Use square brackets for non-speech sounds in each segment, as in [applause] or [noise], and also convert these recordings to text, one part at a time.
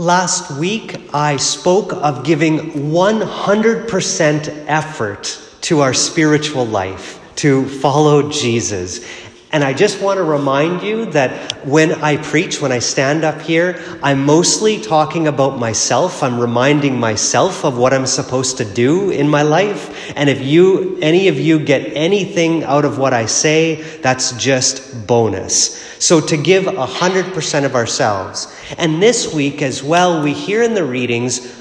Last week, I spoke of giving 100% effort to our spiritual life, to follow Jesus. And I just want to remind you that when I preach, when I stand up here, I'm mostly talking about myself. I'm reminding myself of what I'm supposed to do in my life. And if you, any of you get anything out of what I say, that's just bonus. So to give 100% of ourselves. And this week as well, we hear in the readings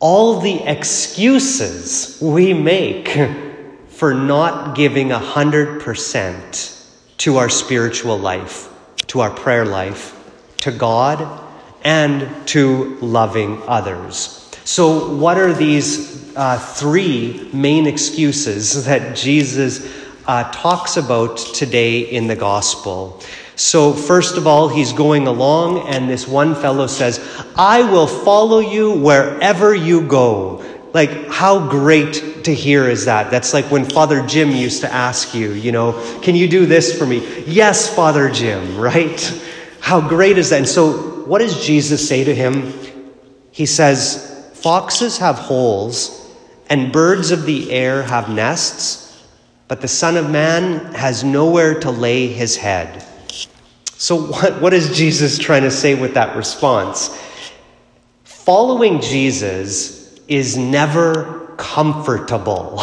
all the excuses we make [laughs] for not giving 100% to our spiritual life, to our prayer life, to God, and to loving others. So, what are these uh, three main excuses [laughs] that Jesus uh, talks about today in the gospel? So, first of all, he's going along, and this one fellow says, I will follow you wherever you go. Like, how great to hear is that? That's like when Father Jim used to ask you, you know, can you do this for me? Yes, Father Jim, [laughs] right? How great is that? And so, what does Jesus say to him? He says, Foxes have holes, and birds of the air have nests, but the Son of Man has nowhere to lay his head. So, what, what is Jesus trying to say with that response? Following Jesus is never comfortable.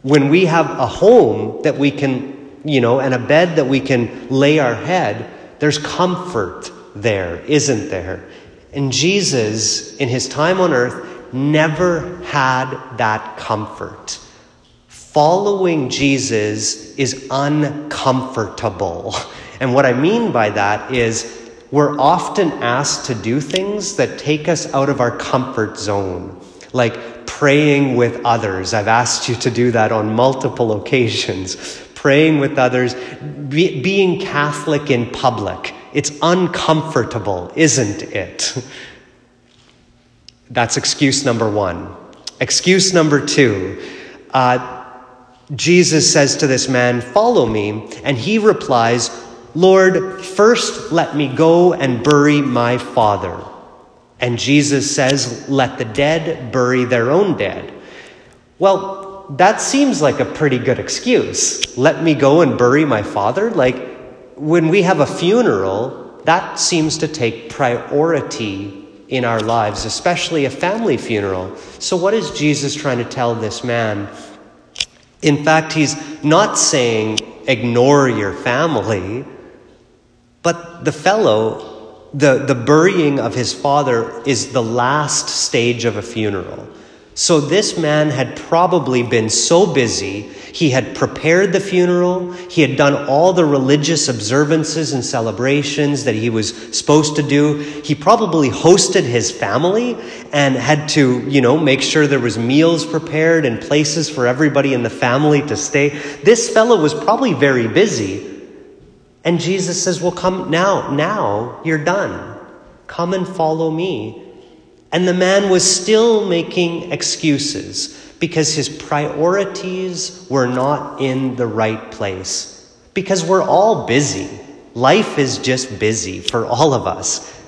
When we have a home that we can, you know, and a bed that we can lay our head, there's comfort there, isn't there? And Jesus, in his time on earth, never had that comfort. Following Jesus is uncomfortable. [laughs] And what I mean by that is we're often asked to do things that take us out of our comfort zone, like praying with others. I've asked you to do that on multiple [laughs] occasions. Praying with others, be, being Catholic in public. It's uncomfortable, isn't it? That's excuse number one. Excuse number two. Uh, Jesus says to this man, Follow me. And he replies, Lord, first let me go and bury my father. And Jesus says, Let the dead bury their own dead. Well, that seems like a pretty good excuse. Let me go and bury my father? Like, when we have a funeral, that seems to take priority in our lives, especially a family funeral. So, what is Jesus trying to tell this man? In fact, he's not saying, ignore your family. But the fellow, the, the burying of his father is the last stage of a funeral. So this man had probably been so busy. He had prepared the funeral. He had done all the religious observances and celebrations that he was supposed to do. He probably hosted his family and had to, you know, make sure there was meals prepared and places for everybody in the family to stay. This fellow was probably very busy. And Jesus says, Well, come now, now you're done. Come and follow me. And the man was still making excuses because his priorities were not in the right place. Because we're all busy. Life is just busy for all of us.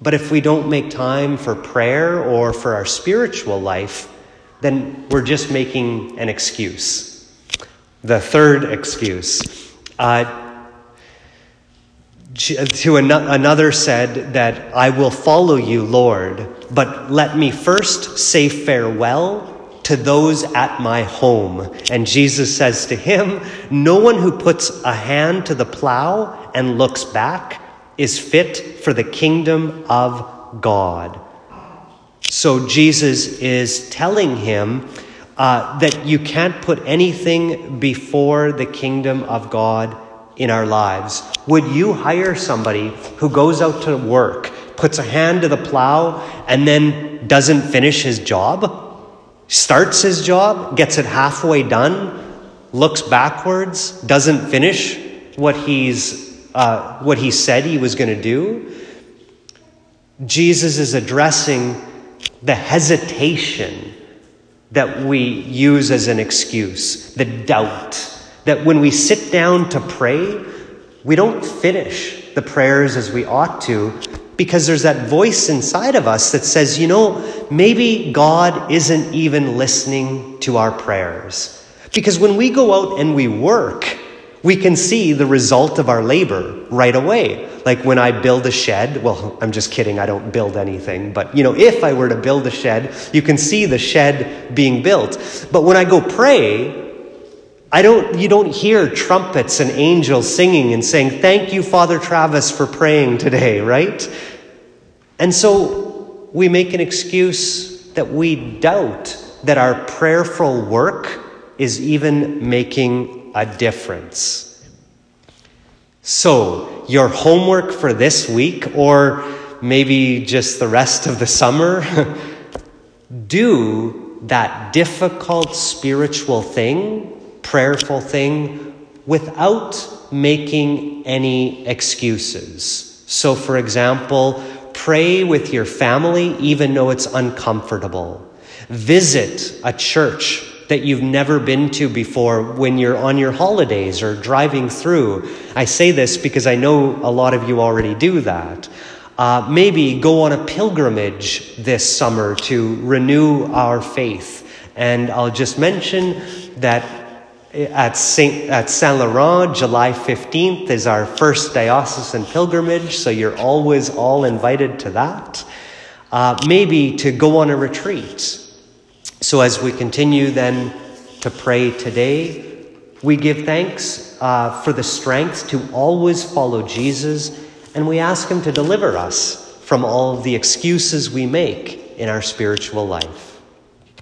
But if we don't make time for prayer or for our spiritual life, then we're just making an excuse. The third excuse. Uh, to another said that I will follow you, Lord, but let me first say farewell to those at my home. And Jesus says to him, No one who puts a hand to the plow and looks back is fit for the kingdom of God. So Jesus is telling him uh, that you can't put anything before the kingdom of God in our lives? Would you hire somebody who goes out to work, puts a hand to the plow, and then doesn't finish his job? Starts his job, gets it halfway done, looks backwards, doesn't finish what he's uh, what he said he was going to do. Jesus is addressing the hesitation that we use as an excuse, the doubt that when we sit down to pray, we don't finish the prayers as we ought to because there's that voice inside of us that says, you know, maybe God isn't even listening to our prayers. Because when we go out and we work, we can see the result of our labor right away. Like when I build a shed, well, I'm just kidding, I don't build anything, but you know, if I were to build a shed, you can see the shed being built. But when I go pray, I don't, you don't hear trumpets and angels singing and saying, Thank you, Father Travis, for praying today, right? And so we make an excuse that we doubt that our prayerful work is even making a difference. So, your homework for this week, or maybe just the rest of the summer, [laughs] do that difficult spiritual thing prayerful thing without making any excuses. So, for example, pray with your family even though it's uncomfortable. Visit a church that you've never been to before when you're on your holidays or driving through. I say this because I know a lot of you already do that. Uh, maybe go on a pilgrimage this summer to renew our faith. And I'll just mention that at Saint at Saint Laurent, July 15th is our first diocesan pilgrimage, so you're always all invited to that. Uh, maybe to go on a retreat. So as we continue then to pray today, we give thanks uh, for the strength to always follow Jesus, and we ask Him to deliver us from all of the excuses we make in our spiritual life.